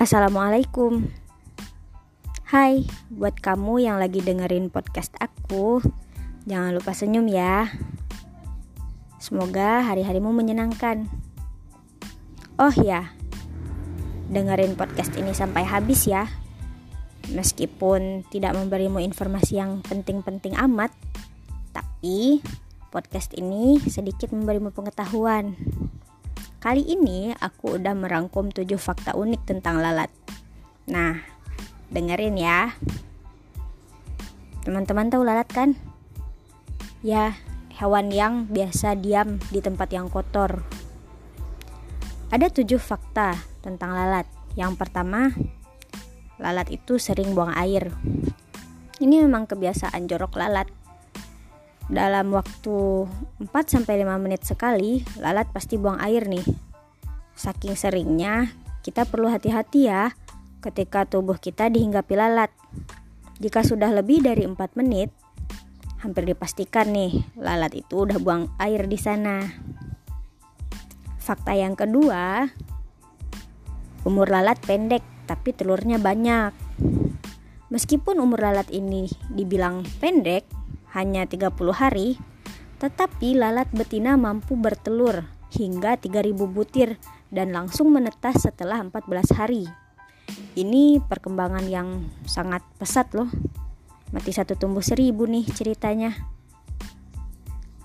Assalamualaikum. Hai, buat kamu yang lagi dengerin podcast aku Jangan lupa senyum ya. Semoga hari-harimu menyenangkan. Oh ya, dengerin podcast ini sampai habis ya. Meskipun tidak memberimu informasi yang penting-penting amat Tapi podcast ini sedikit memberimu pengetahuan Kali ini aku udah merangkum 7 fakta unik tentang lalat. Nah, dengerin ya. Teman-teman tahu lalat kan? Ya, hewan yang biasa diam di tempat yang kotor. Ada 7 fakta tentang lalat. Yang pertama, lalat itu sering buang air. Ini memang kebiasaan jorok lalat dalam waktu 4 sampai 5 menit sekali, lalat pasti buang air nih. Saking seringnya, kita perlu hati-hati ya ketika tubuh kita dihinggapi lalat. Jika sudah lebih dari 4 menit, hampir dipastikan nih lalat itu udah buang air di sana. Fakta yang kedua, umur lalat pendek tapi telurnya banyak. Meskipun umur lalat ini dibilang pendek, hanya 30 hari, tetapi lalat betina mampu bertelur hingga 3000 butir dan langsung menetas setelah 14 hari. Ini perkembangan yang sangat pesat loh. Mati satu tumbuh seribu nih ceritanya.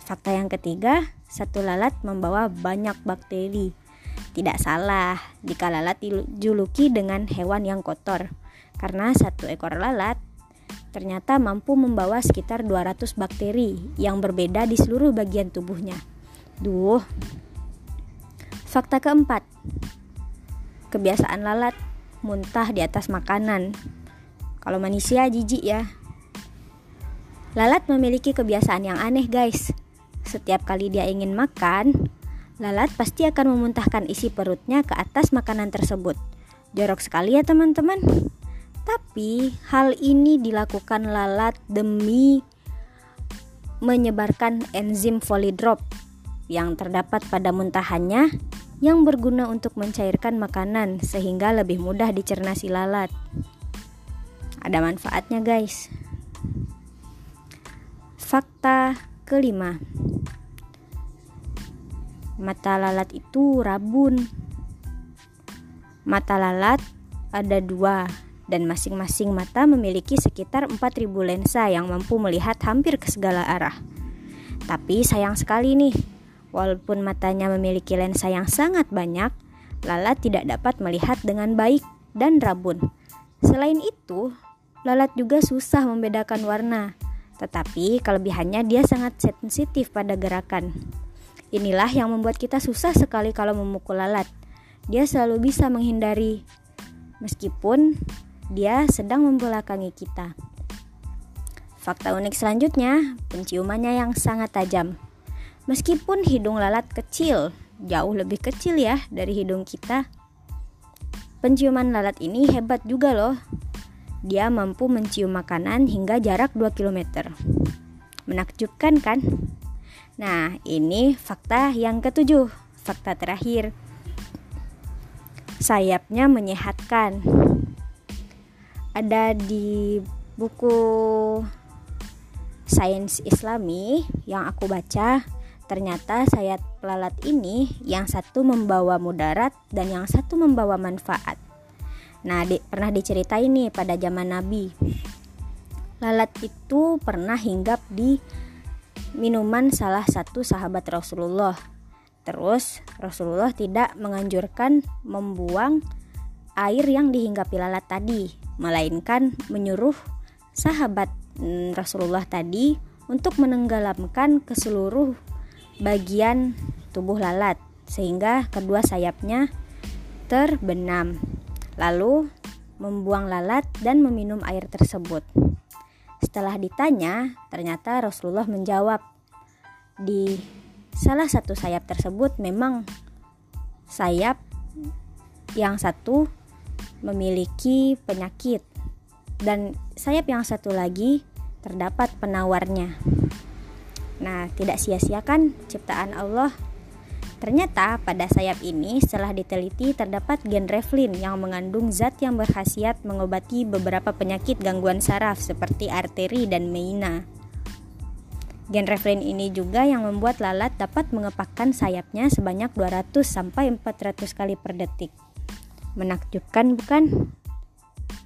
Fakta yang ketiga, satu lalat membawa banyak bakteri. Tidak salah jika lalat dijuluki dengan hewan yang kotor, karena satu ekor lalat ternyata mampu membawa sekitar 200 bakteri yang berbeda di seluruh bagian tubuhnya. Duh. Fakta keempat. Kebiasaan lalat muntah di atas makanan. Kalau manusia jijik ya. Lalat memiliki kebiasaan yang aneh, guys. Setiap kali dia ingin makan, lalat pasti akan memuntahkan isi perutnya ke atas makanan tersebut. Jorok sekali ya, teman-teman. Tapi hal ini dilakukan lalat demi menyebarkan enzim folidrop yang terdapat pada muntahannya yang berguna untuk mencairkan makanan sehingga lebih mudah dicerna si lalat. Ada manfaatnya, guys. Fakta kelima. Mata lalat itu rabun. Mata lalat ada dua, dan masing-masing mata memiliki sekitar 4000 lensa yang mampu melihat hampir ke segala arah. Tapi sayang sekali nih, walaupun matanya memiliki lensa yang sangat banyak, lalat tidak dapat melihat dengan baik dan rabun. Selain itu, lalat juga susah membedakan warna, tetapi kelebihannya dia sangat sensitif pada gerakan. Inilah yang membuat kita susah sekali kalau memukul lalat. Dia selalu bisa menghindari meskipun dia sedang membelakangi kita. Fakta unik selanjutnya, penciumannya yang sangat tajam. Meskipun hidung lalat kecil, jauh lebih kecil ya dari hidung kita. Penciuman lalat ini hebat juga loh. Dia mampu mencium makanan hingga jarak 2 km. Menakjubkan kan? Nah, ini fakta yang ketujuh, fakta terakhir. Sayapnya menyehatkan ada di buku Sains Islami yang aku baca ternyata sayap lalat ini yang satu membawa mudarat dan yang satu membawa manfaat. Nah, di, pernah diceritain nih pada zaman Nabi. Lalat itu pernah hinggap di minuman salah satu sahabat Rasulullah. Terus Rasulullah tidak menganjurkan membuang air yang dihinggapi lalat tadi, melainkan menyuruh sahabat mm, Rasulullah tadi untuk menenggelamkan ke seluruh bagian tubuh lalat sehingga kedua sayapnya terbenam. Lalu membuang lalat dan meminum air tersebut. Setelah ditanya, ternyata Rasulullah menjawab di salah satu sayap tersebut memang sayap yang satu memiliki penyakit dan sayap yang satu lagi terdapat penawarnya. Nah, tidak sia-siakan ciptaan Allah. Ternyata pada sayap ini setelah diteliti terdapat gen reflin yang mengandung zat yang berkhasiat mengobati beberapa penyakit gangguan saraf seperti arteri dan meina. Gen reflin ini juga yang membuat lalat dapat mengepakkan sayapnya sebanyak 200 sampai 400 kali per detik. Menakjubkan bukan?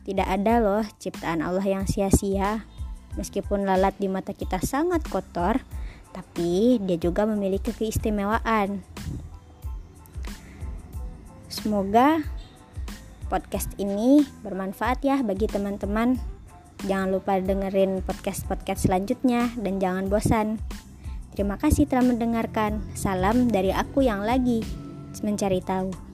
Tidak ada loh ciptaan Allah yang sia-sia. Meskipun lalat di mata kita sangat kotor, tapi dia juga memiliki keistimewaan. Semoga podcast ini bermanfaat ya bagi teman-teman. Jangan lupa dengerin podcast-podcast selanjutnya dan jangan bosan. Terima kasih telah mendengarkan. Salam dari aku yang lagi mencari tahu.